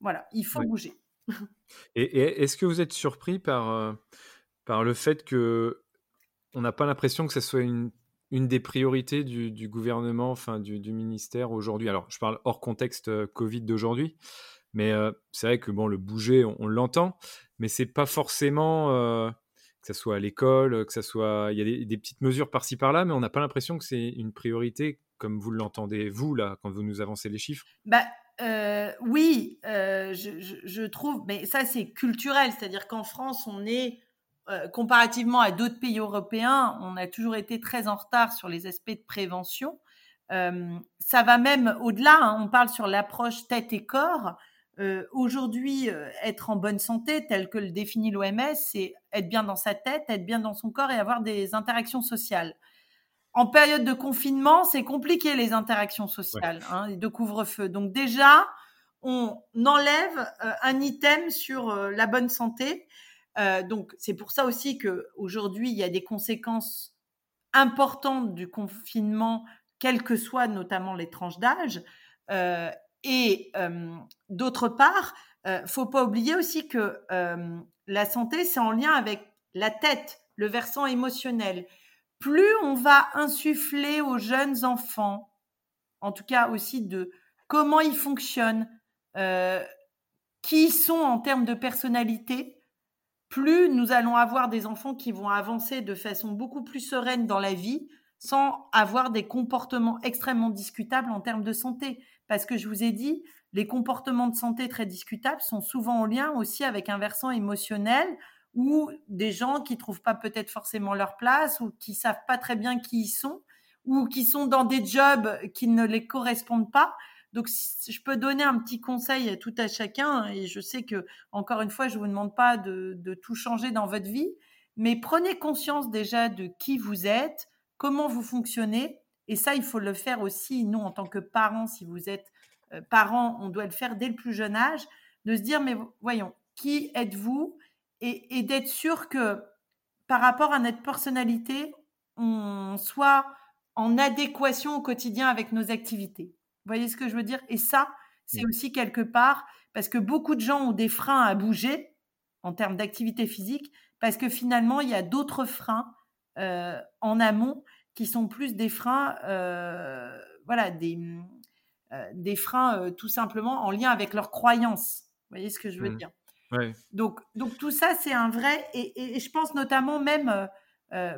voilà, il faut bouger. Et, est-ce que vous êtes surpris par, euh, par le fait que on n'a pas l'impression que ce soit une, des priorités du, gouvernement, enfin du, ministère aujourd'hui Alors, je parle hors contexte Covid d'aujourd'hui, mais c'est vrai que bon, le bouger, on, l'entend, mais c'est pas forcément que ce soit à l'école, que ce soit. Il y a des, petites mesures par-ci par-là, mais on n'a pas l'impression que c'est une priorité comme vous l'entendez, vous, là, quand vous nous avancez les chiffres bah, Oui, je, trouve, mais ça, c'est culturel. C'est-à-dire qu'en France, on est, comparativement à d'autres pays européens, on a toujours été très en retard sur les aspects de prévention. ça va même au-delà, hein. on parle sur l'approche tête et corps. Euh, aujourd'hui, euh, être en bonne santé, tel que le définit l'OMS, c'est être bien dans sa tête, être bien dans son corps et avoir des interactions sociales. En période de confinement, c'est compliqué les interactions sociales hein, de couvre-feu. Donc déjà, on enlève euh, un item sur la bonne santé. Donc c'est pour ça aussi que aujourd'hui, il y a des conséquences importantes du confinement, quelles que soient notamment les tranches d'âge. Et d'autre part, euh, faut pas oublier aussi que la santé, c'est en lien avec la tête, le versant émotionnel. Plus on va insuffler aux jeunes enfants, en tout cas aussi de comment ils fonctionnent, euh, qui ils sont en termes de personnalité, plus nous allons avoir des enfants qui vont avancer de façon beaucoup plus sereine dans la vie, sans avoir des comportements extrêmement discutables en termes de santé. Parce que je vous ai dit, les comportements de santé très discutables sont souvent en lien aussi avec un versant émotionnel ou des gens qui trouvent pas peut-être forcément leur place ou qui savent pas très bien qui ils sont ou qui sont dans des jobs qui ne les correspondent pas. Donc, je peux donner un petit conseil à tout à chacun, et je sais que, encore une fois, je vous demande pas de, de tout changer dans votre vie, mais prenez conscience déjà de qui vous êtes, comment vous fonctionnez, et ça, il faut le faire aussi, nous, en tant que parents, si vous êtes euh, parents, on doit le faire dès le plus jeune âge, de se dire, mais voyons, qui êtes-vous? Et, d'être sûr que par rapport à notre personnalité, on soit en adéquation au quotidien avec nos activités. Vous voyez ce que je veux dire? Et ça, c'est aussi quelque part parce que beaucoup de gens ont des freins à bouger en termes d'activité physique, parce que finalement, il y a d'autres freins euh, en amont qui sont plus des freins, euh, voilà, des, euh, des freins euh, tout simplement en lien avec leurs croyances. Vous voyez ce que je veux mmh. dire? Donc, donc tout ça, c'est un vrai, et, je pense notamment même,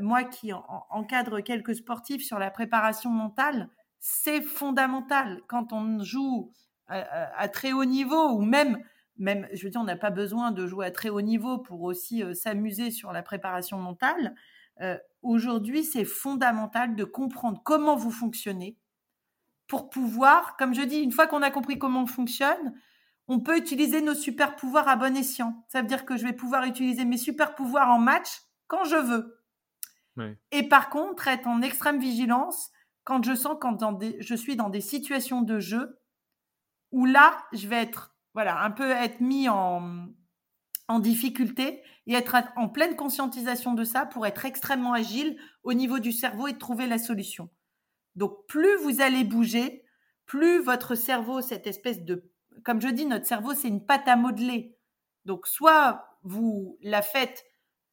moi qui encadre quelques sportifs sur la préparation mentale, c'est fondamental quand on joue à, très haut niveau ou même, même, je veux dire, on n'a pas besoin de jouer à très haut niveau pour aussi s'amuser sur la préparation mentale. Aujourd'hui, c'est fondamental de comprendre comment vous fonctionnez pour pouvoir, comme je dis, une fois qu'on a compris comment on fonctionne, on peut utiliser nos super pouvoirs à bon escient. Ça veut dire que je vais pouvoir utiliser mes super pouvoirs en match quand je veux. Et par contre, être en extrême vigilance quand je sens quand je suis dans des situations de jeu où là, je vais être, voilà, un peu être mis en, en difficulté et être en pleine conscientisation de ça pour être extrêmement agile au niveau du cerveau et trouver la solution. Donc plus vous allez bouger, plus votre cerveau, cette espèce de... Comme je dis, notre cerveau, c'est une pâte à modeler. Donc soit vous la faites,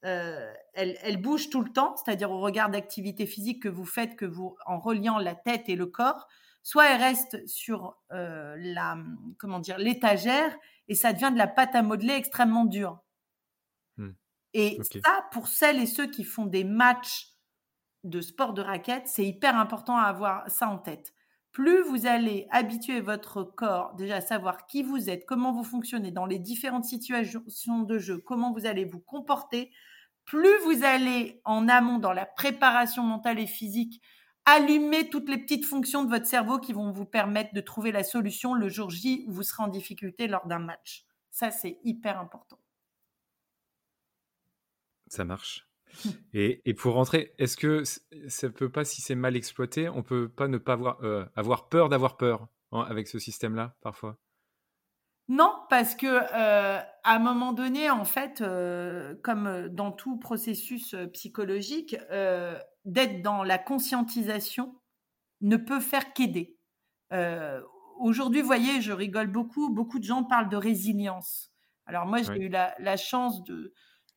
euh, elle, bouge tout le temps, c'est-à-dire au regard d'activité physique que vous faites, que vous en reliant la tête et le corps, soit elle reste sur euh, la, comment dire, l'étagère et ça devient de la pâte à modeler extrêmement dure. Hmm. Et ça, pour celles et ceux qui font des matchs de sport de raquette, c'est hyper important à avoir ça en tête. Plus vous allez habituer votre corps déjà à savoir qui vous êtes, comment vous fonctionnez dans les différentes situations de jeu, comment vous allez vous comporter, plus vous allez en amont dans la préparation mentale et physique allumer toutes les petites fonctions de votre cerveau qui vont vous permettre de trouver la solution le jour J où vous serez en difficulté lors d'un match. Ça, c'est hyper important. Ça marche. Et, pour rentrer, est-ce que ça peut pas, si c'est mal exploité, on peut pas ne pas avoir, euh, peur d'avoir peur hein, avec ce système-là, parfois? Non, parce que euh, à un moment donné, en fait, euh, comme dans tout processus psychologique, d'être dans la conscientisation ne peut faire qu'aider. Aujourd'hui, vous voyez, je rigole beaucoup. Beaucoup de gens parlent de résilience. Alors moi, j'ai eu la, chance de,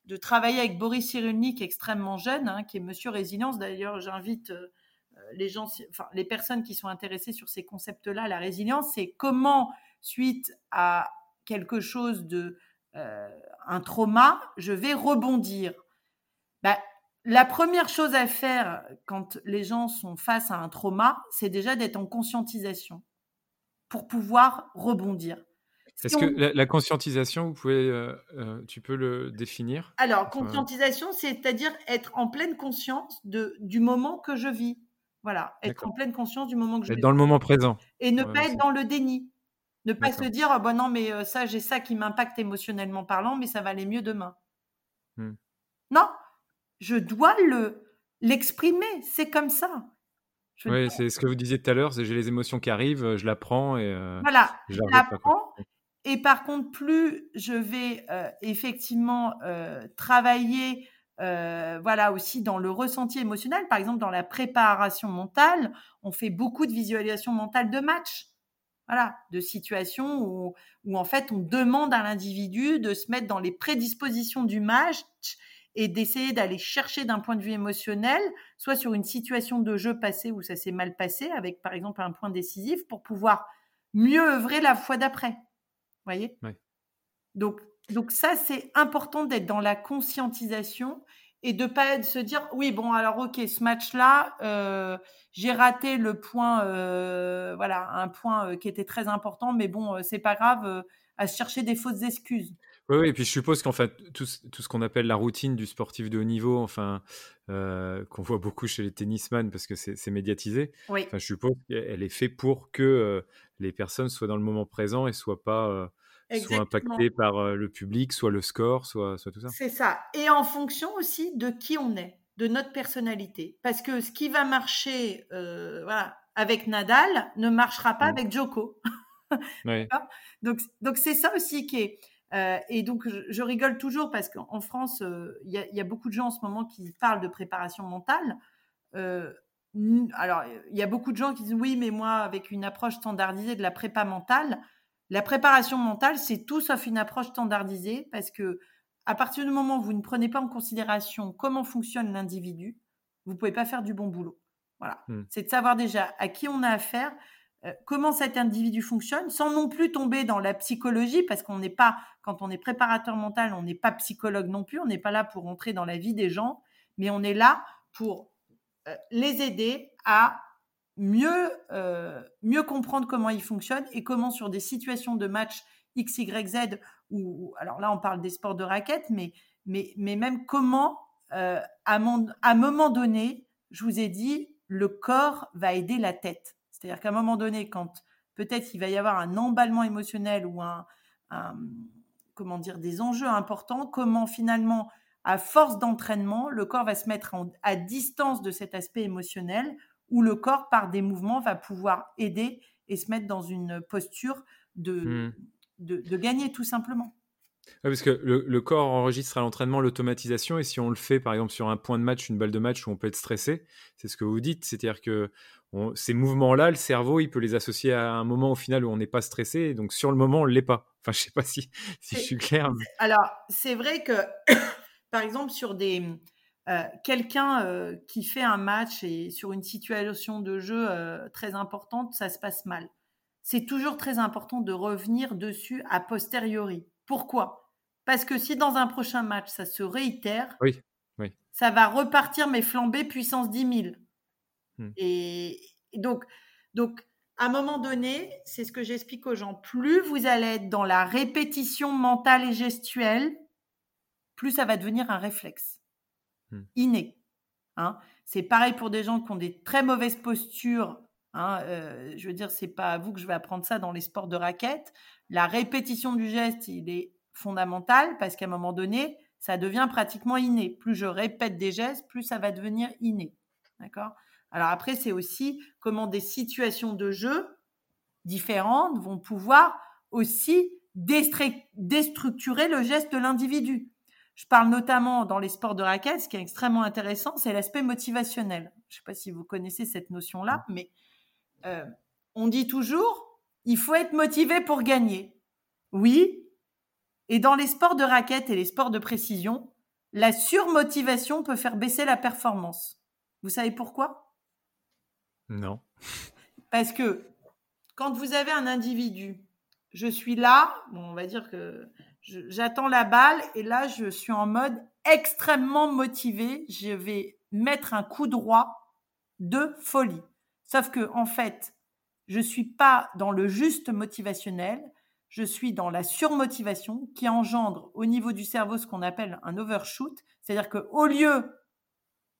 de travailler avec Boris Cyrulnik, extrêmement jeune, hein, qui est Monsieur Résilience. D'ailleurs, j'invite euh, les gens, enfin, les personnes qui sont intéressées sur ces concepts-là. La résilience, c'est comment, suite à quelque chose de euh, un trauma, je vais rebondir. Bah, la première chose à faire quand les gens sont face à un trauma, c'est déjà d'être en conscientisation pour pouvoir rebondir. Est-ce que la, conscientisation, vous pouvez, euh, euh, tu peux le définir? Alors, conscientisation, c'est-à-dire être en pleine conscience de, du moment que je vis. Voilà, être en pleine conscience du moment que je vis. Être dans le moment présent. Et ne pas être dans le déni. Ne pas se dire, ah, bon non, mais ça, j'ai ça qui m'impacte émotionnellement parlant, mais ça va aller mieux demain. Hmm. Non, je dois le l'exprimer, c'est comme ça. oui, c'est ce que vous disiez tout à l'heure, j'ai les émotions qui arrivent, je la prends et voilà, je la prends et par contre, plus je vais euh, effectivement euh, travailler, voilà, aussi dans le ressenti émotionnel, par exemple dans la préparation mentale, on fait beaucoup de visualisation mentale de match, voilà, de situations où, où en fait on demande à l'individu de se mettre dans les prédispositions du match et d'essayer d'aller chercher d'un point de vue émotionnel, soit sur une situation de jeu passée où ça s'est mal passé, avec par exemple un point décisif, pour pouvoir mieux œuvrer la fois d'après. Voyez? Donc, donc ça, c'est important d'être dans la conscientisation et de pas se dire oui bon alors ok ce match là euh, j'ai raté le point euh, voilà un point euh, qui était très important mais bon c'est pas grave à chercher des fausses excuses oui, oui, et puis je suppose qu'en fait, tout, tout ce qu'on appelle la routine du sportif de haut niveau, enfin, qu'on voit beaucoup chez les tennisman parce que c'est médiatisé, oui. enfin, je suppose qu'elle est faite pour que les personnes soient dans le moment présent et soient pas soit impacté par le public, soit le score, soit, soit tout ça. C'est ça. Et en fonction aussi de qui on est, de notre personnalité. Parce que ce qui va marcher voilà, avec Nadal ne marchera pas mmh. avec Joko. donc, donc c'est ça aussi qui est. et donc, je, rigole toujours parce qu'en France, il y, y, a beaucoup de gens en ce moment qui parlent de préparation mentale. alors, il y a beaucoup de gens qui disent oui, mais moi, avec une approche standardisée de la prépa mentale, la préparation mentale, c'est tout sauf une approche standardisée parce que à partir du moment où vous ne prenez pas en considération comment fonctionne l'individu, vous ne pouvez pas faire du bon boulot. Voilà. Hmm. C'est de savoir déjà à qui on a affaire, euh, comment cet individu fonctionne, sans non plus tomber dans la psychologie, parce qu'on n'est pas, quand on est préparateur mental, on n'est pas psychologue non plus, on n'est pas là pour entrer dans la vie des gens, mais on est là pour euh, les aider à mieux, euh, mieux comprendre comment il fonctionne et comment sur des situations de match X, Y, Z, ou alors là on parle des sports de raquettes, mais, mais, mais même comment, euh, à, un moment donné, je vous ai dit, le corps va aider la tête. C'est-à-dire qu'à un moment donné, quand peut-être il va y avoir un emballement émotionnel ou un, comment dire, des enjeux importants, comment finalement, à force d'entraînement, le corps va se mettre à distance de cet aspect émotionnel où le corps, par des mouvements, va pouvoir aider et se mettre dans une posture de, hmm. de, gagner tout simplement. parce que le, corps enregistre à l'entraînement l'automatisation et si on le fait par exemple sur un point de match, une balle de match où on peut être stressé, c'est ce que vous dites, c'est-à-dire que ces mouvements-là, le cerveau, il peut les associer à un moment au final où on n'est pas stressé, et donc sur le moment, on ne l'est pas. Enfin, je ne sais pas si, si je suis clair. Alors, c'est vrai que, par exemple, sur des, euh, quelqu'un euh, qui fait un match et sur une situation de jeu euh, très importante, ça se passe mal. C'est toujours très important de revenir dessus a posteriori. Pourquoi? Parce que si dans un prochain match, ça se réitère, oui, ça va repartir mais flamber puissance 10 000. Hmm. Et, donc, donc, à un moment donné, c'est ce que j'explique aux gens, plus vous allez être dans la répétition mentale et gestuelle, plus ça va devenir un réflexe. Mmh. inné. Hein. C'est pareil pour des gens qui ont des très mauvaises postures. Hein, euh, je veux dire, c'est pas à vous que je vais apprendre ça dans les sports de raquette. La répétition du geste, il est fondamental parce qu'à un moment donné, ça devient pratiquement inné. Plus je répète des gestes, plus ça va devenir inné. D'accord? Alors après, c'est aussi comment des situations de jeu différentes vont pouvoir aussi déstructurer le geste de l'individu. Je parle notamment dans les sports de raquette, ce qui est extrêmement intéressant, c'est l'aspect motivationnel. Je ne sais pas si vous connaissez cette notion-là, mmh. mais euh, on dit toujours, il faut être motivé pour gagner. Oui, et dans les sports de raquette et les sports de précision, la surmotivation peut faire baisser la performance. Vous savez pourquoi? Non. Parce que quand vous avez un individu, je suis là, on va dire que j'attends la balle et là je suis en mode extrêmement motivé, je vais mettre un coup droit de folie. Sauf que en fait, je suis pas dans le juste motivationnel, je suis dans la surmotivation qui engendre au niveau du cerveau ce qu'on appelle un overshoot, c'est-à-dire que au lieu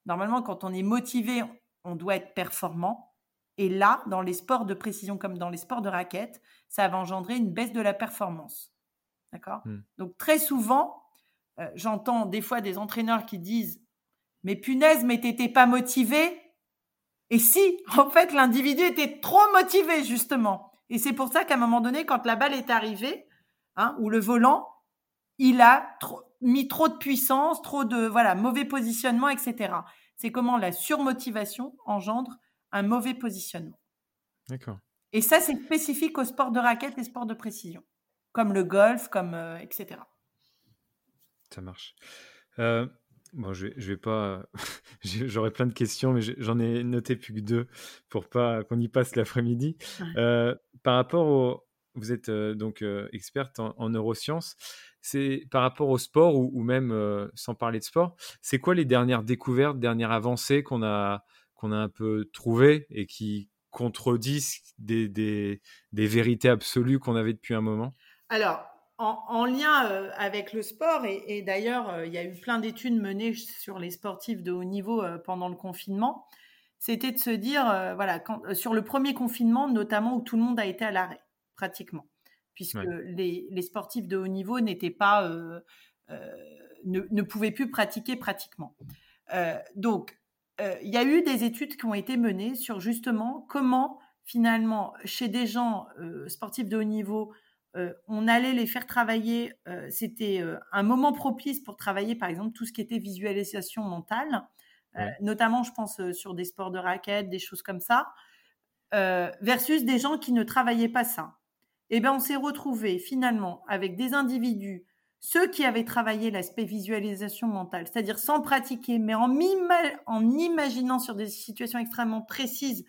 normalement quand on est motivé, on doit être performant, et là, dans les sports de précision comme dans les sports de raquette, ça va engendrer une baisse de la performance. D'accord hmm. Donc très souvent, euh, j'entends des fois des entraîneurs qui disent Mais punaise, mais t'étais pas motivé? Et si, en fait, l'individu était trop motivé, justement. Et c'est pour ça qu'à un moment donné, quand la balle est arrivée, hein, ou le volant, il a mis trop de puissance, trop de voilà mauvais positionnement, etc. C'est comment la surmotivation engendre un mauvais positionnement. D'accord. Et ça, c'est spécifique aux sports de raquette et sports de précision, comme le golf, comme euh, etc. Ça marche. Euh, bon, je, je vais pas. J'aurais plein de questions, mais j'en ai noté plus que deux pour pas qu'on y passe l'après-midi. Euh, par rapport au, vous êtes donc experte en, neurosciences. C'est par rapport au sport ou, ou même sans parler de sport, c'est quoi les dernières découvertes, dernières avancées qu'on a qu'on a un peu trouvé et qui contredisent des, des, vérités absolues qu'on avait depuis un moment? Alors, en, lien euh, avec le sport, et, d'ailleurs, euh, il y a eu plein d'études menées sur les sportifs de haut niveau euh, pendant le confinement, c'était de se dire, voilà, quand, sur le premier confinement, notamment où tout le monde a été à l'arrêt, pratiquement, puisque les, les, sportifs de haut niveau n'étaient pas, ne, ne, pouvaient plus pratiquer pratiquement. donc, il y a eu des études qui ont été menées sur justement comment finalement chez des gens sportifs de haut niveau, euh, on allait les faire travailler. C'était un moment propice pour travailler par exemple tout ce qui était visualisation mentale, notamment je pense sur des sports de raquettes, des choses comme ça, versus des gens qui ne travaillaient pas ça. Eh bien, on s'est retrouvé finalement avec des individus ceux qui avaient travaillé l'aspect visualisation mentale, c'est-à-dire sans pratiquer, mais en, en, imaginant sur des situations extrêmement précises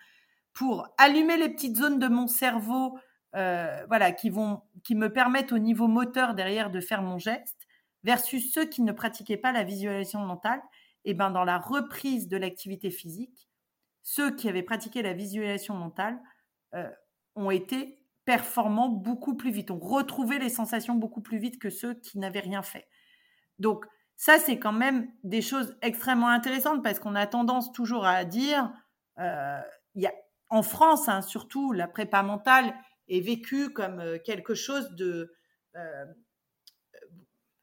pour allumer les petites zones de mon cerveau, euh, voilà, qui vont, qui me permettent au niveau moteur derrière de faire mon geste, versus ceux qui ne pratiquaient pas la visualisation mentale, et ben dans la reprise de l'activité physique, ceux qui avaient pratiqué la visualisation mentale euh, ont été performant beaucoup plus vite, ont retrouvé les sensations beaucoup plus vite que ceux qui n'avaient rien fait. Donc ça, c'est quand même des choses extrêmement intéressantes parce qu'on a tendance toujours à dire, euh, y a, en France hein, surtout, la prépa mentale est vécue comme euh, quelque chose de... Euh,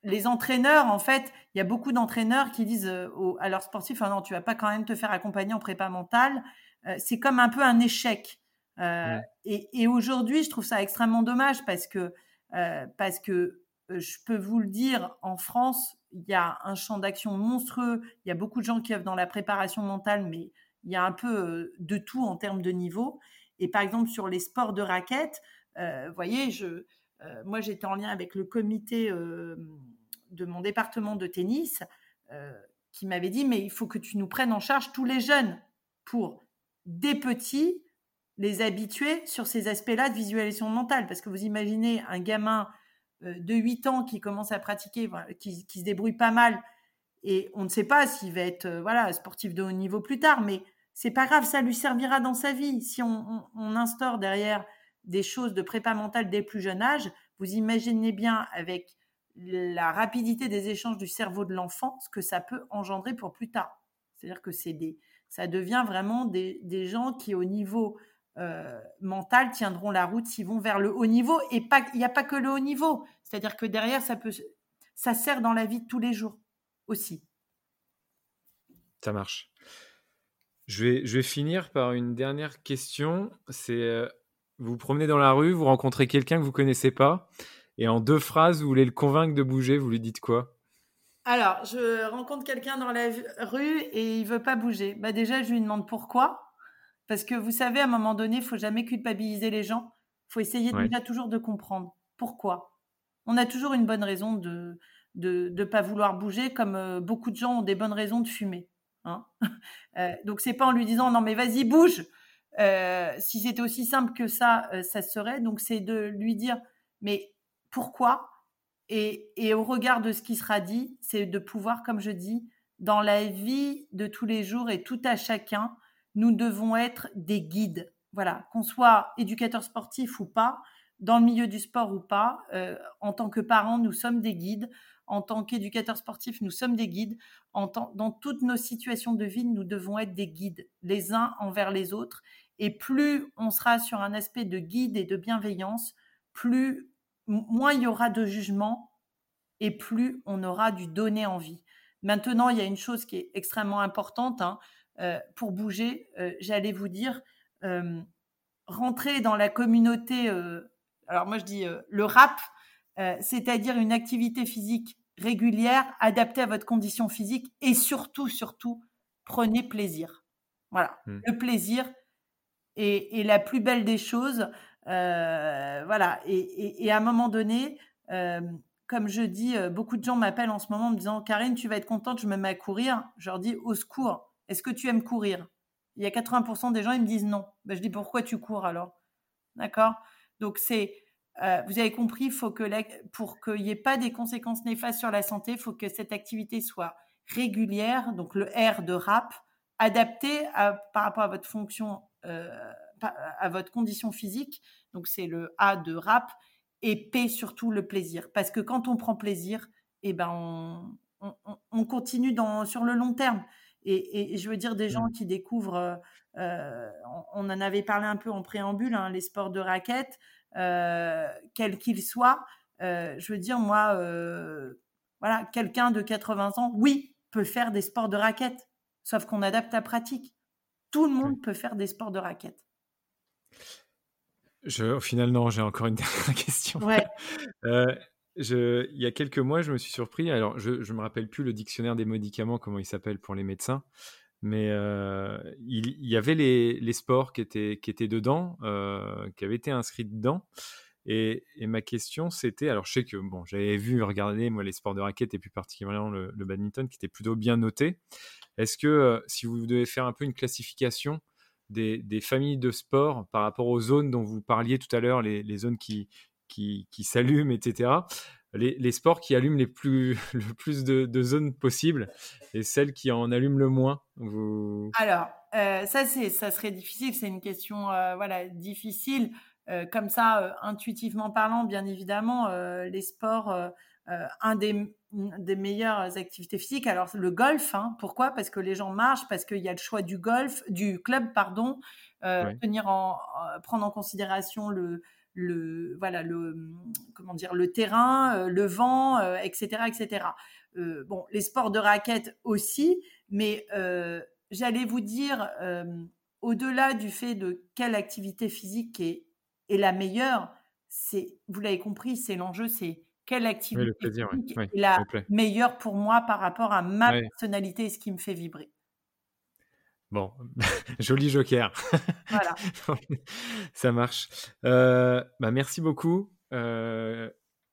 les entraîneurs, en fait, il y a beaucoup d'entraîneurs qui disent à leurs sportifs, ah non, tu vas pas quand même te faire accompagner en prépa mentale. c'est comme un peu un échec. Euh, et, aujourd'hui, je trouve ça extrêmement dommage parce que, euh, parce que euh, je peux vous le dire, en France, il y a un champ d'action monstrueux. Il y a beaucoup de gens qui œuvrent dans la préparation mentale, mais il y a un peu de tout en termes de niveau. Et par exemple, sur les sports de raquettes, vous voyez, je, moi, j'étais en lien avec le comité de mon département de tennis qui m'avait dit, mais il faut que tu nous prennes en charge tous les jeunes pour des petits les habituer sur ces aspects-là de visualisation mentale. Parce que vous imaginez un gamin euh, de 8 ans qui commence à pratiquer, qui, se débrouille pas mal, et on ne sait pas s'il va être euh, voilà sportif de haut niveau plus tard, mais c'est pas grave, ça lui servira dans sa vie. Si on, instaure derrière des choses de prépa mentale dès le plus jeune âge, vous imaginez bien avec la rapidité des échanges du cerveau de l'enfant ce que ça peut engendrer pour plus tard. C'est-à-dire que c'est des, Ça devient vraiment des, gens qui, au niveau euh, mental, tiendront la route s'ils vont vers le haut niveau. Et pas, il n'y a pas que le haut niveau. C'est-à-dire que derrière, ça, peut, ça sert dans la vie de tous les jours aussi. Ça marche. Je vais, je vais finir par une dernière question. C'est euh, vous vous promenez dans la rue, vous rencontrez quelqu'un que vous connaissez pas, et en deux phrases, vous voulez le convaincre de bouger, vous lui dites quoi? Alors, je rencontre quelqu'un dans la rue et il veut pas bouger. Bah déjà, je lui demande pourquoi. Parce que vous savez, à un moment donné, il faut jamais culpabiliser les gens. Il faut essayer déjà toujours de comprendre pourquoi. On a toujours une bonne raison de de ne pas vouloir bouger, comme euh, beaucoup de gens ont des bonnes raisons de fumer. Hein euh, donc c'est pas en lui disant non mais vas-y bouge. Euh, si c'était aussi simple que ça, euh, ça serait. Donc c'est de lui dire mais pourquoi? Et, et, au regard de ce qui sera dit, c'est de pouvoir, comme je dis, dans la vie de tous les jours et tout à chacun, nous devons être des guides. Voilà, qu'on soit éducateur sportif ou pas, dans le milieu du sport ou pas, en tant que parents, nous sommes des guides. En tant qu'éducateur sportif, nous sommes des guides. Dans toutes nos situations de vie, nous devons être des guides, les uns envers les autres. Et plus on sera sur un aspect de guide et de bienveillance, plus moins il y aura de jugement et plus on aura du donner envie. Maintenant, il y a une chose qui est extrêmement importante. Hein, euh, pour bouger, euh, j'allais vous dire, euh, rentrer dans la communauté, alors moi je dis le rap, c'est-à-dire une activité physique régulière, adaptée à votre condition physique et surtout, surtout, prenez plaisir. Voilà, mmh. le plaisir est, la plus belle des choses. voilà, et, à un moment donné, comme je dis, beaucoup de gens m'appellent en ce moment en me disant Karine, tu vas être contente, je me mets à courir. Je leur dis au secours, est-ce que tu aimes courir? Il y a 80% des gens, ils me disent non. Ben, je dis pourquoi tu cours alors? D'accord? Donc c'est, euh, vous avez compris, faut que pour qu'il n'y ait pas des conséquences néfastes sur la santé, il faut que cette activité soit régulière, donc le R de RAP, adapté par rapport à votre fonction, euh, à votre condition physique. Donc c'est le A de RAP et P surtout le plaisir. Parce que quand on prend plaisir, eh ben on, on continue dans, sur le long terme. Et, je veux dire, des gens mmh. qui découvrent, euh, euh, on, en avait parlé un peu en préambule, hein, les sports de raquettes, euh, quels qu'ils soient. je veux dire, moi, voilà, quelqu'un de 80 ans, oui, peut faire des sports de raquettes, sauf qu'on adapte la pratique. Tout le monde peut faire des sports de raquettes. Je, au final, non, j'ai encore une dernière question. Ouais. Je, il y a quelques mois, je me suis surpris. Alors, je ne me rappelle plus le dictionnaire des médicaments, comment il s'appelle pour les médecins, mais euh, il, y avait les, sports qui étaient, qui étaient dedans, euh, qui avaient été inscrits dedans. Et, ma question, c'était, alors je sais que bon, j'avais vu regarder moi les sports de raquettes et plus particulièrement le, badminton qui était plutôt bien noté. Est-ce que euh, si vous devez faire un peu une classification des, familles de sports par rapport aux zones dont vous parliez tout à l'heure, les, les zones qui, qui, s'allument, etc. Les, sports qui allument les plus, le plus de, zones possibles et celles qui en allument le moins Alors, euh, ça, ça serait difficile, c'est une question euh, voilà, difficile. Euh, comme ça, intuitivement parlant, bien évidemment, les sports, un des, des, meilleures activités physiques. Alors, le golf, hein, pourquoi? Parce que les gens marchent, parce qu'il y a le choix du golf, du club, pardon, tenir en, prendre en considération le, le voilà le comment dire le terrain, euh, le vent, etc., euh, etc. Euh, bon, les sports de raquette aussi, mais j'allais vous dire au-delà du fait de quelle activité physique est, est la meilleure, c'est vous l'avez compris, c'est l'enjeu, c'est quelle activité physique est la meilleure pour moi par rapport à ma personnalité et ce qui me fait vibrer. Bon, joli joker. Voilà. Ça marche. Euh, bah merci beaucoup, euh,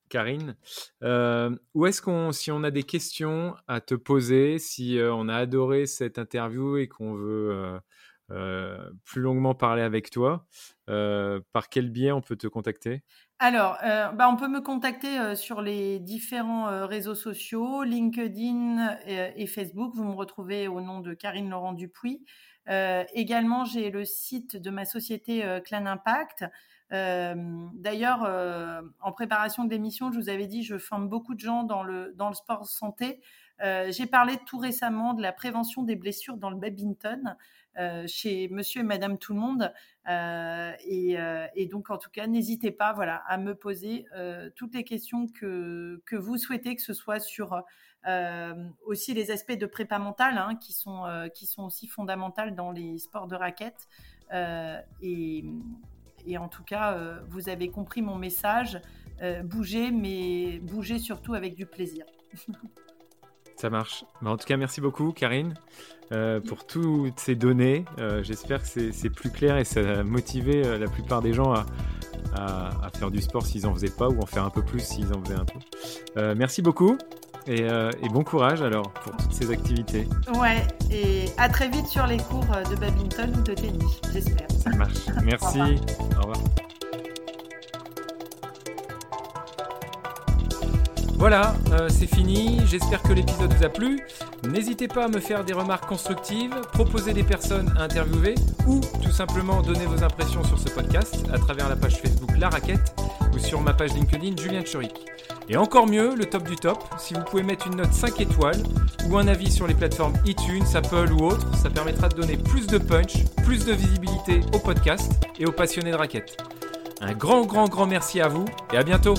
Karine. Euh, où est-ce qu'on, si on a des questions à te poser, si on a adoré cette interview et qu'on veut plus longuement parler avec toi, par quel biais on peut te contacter? Alors, euh, bah, on peut me contacter euh, sur les différents euh, réseaux sociaux, LinkedIn et, Facebook. Vous me retrouvez au nom de Karine Laurent Dupuis. également, j'ai le site de ma société Clan Impact. D'ailleurs, en préparation de l'émission, je vous avais dit, je forme beaucoup de gens dans le, dans le sport santé. J'ai parlé tout récemment de la prévention des blessures dans le badminton. Euh, chez Monsieur et Madame Tout le Monde. Euh, euh, et, donc, en tout cas, n'hésitez pas, voilà, à me poser toutes les questions que que vous souhaitez, que ce soit sur aussi les aspects de prépa mentale, hein, qui sont qui sont aussi fondamentales dans les sports de raquette. et et en tout cas, vous avez compris mon message. bougez, mais bougez surtout avec du plaisir. Ça marche. Mais en tout cas, merci beaucoup, Karine, euh, pour toutes ces données. Euh, j'espère que c'est plus clair et ça a motivé euh, la plupart des gens à, faire du sport s'ils en faisaient pas ou en faire un peu plus s'ils en faisaient un peu. merci beaucoup. Et, bon courage alors pour toutes ces activités. Ouais, et à très vite sur les cours de badminton ou de tennis, j'espère. Ça marche. Merci. Au revoir. Voilà, euh, c'est fini. J'espère que l'épisode vous a plu. N'hésitez pas à me faire des remarques constructives, proposer des personnes à interviewer ou tout simplement donner vos impressions sur ce podcast à travers la page Facebook La Raquette ou sur ma page LinkedIn Julien Churik. Et encore mieux, le top du top, si vous pouvez mettre une note 5 étoiles ou un avis sur les plateformes iTunes, Apple ou autres, ça permettra de donner plus de punch, plus de visibilité au podcast et aux passionnés de raquettes. Un grand, grand, grand merci à vous et à bientôt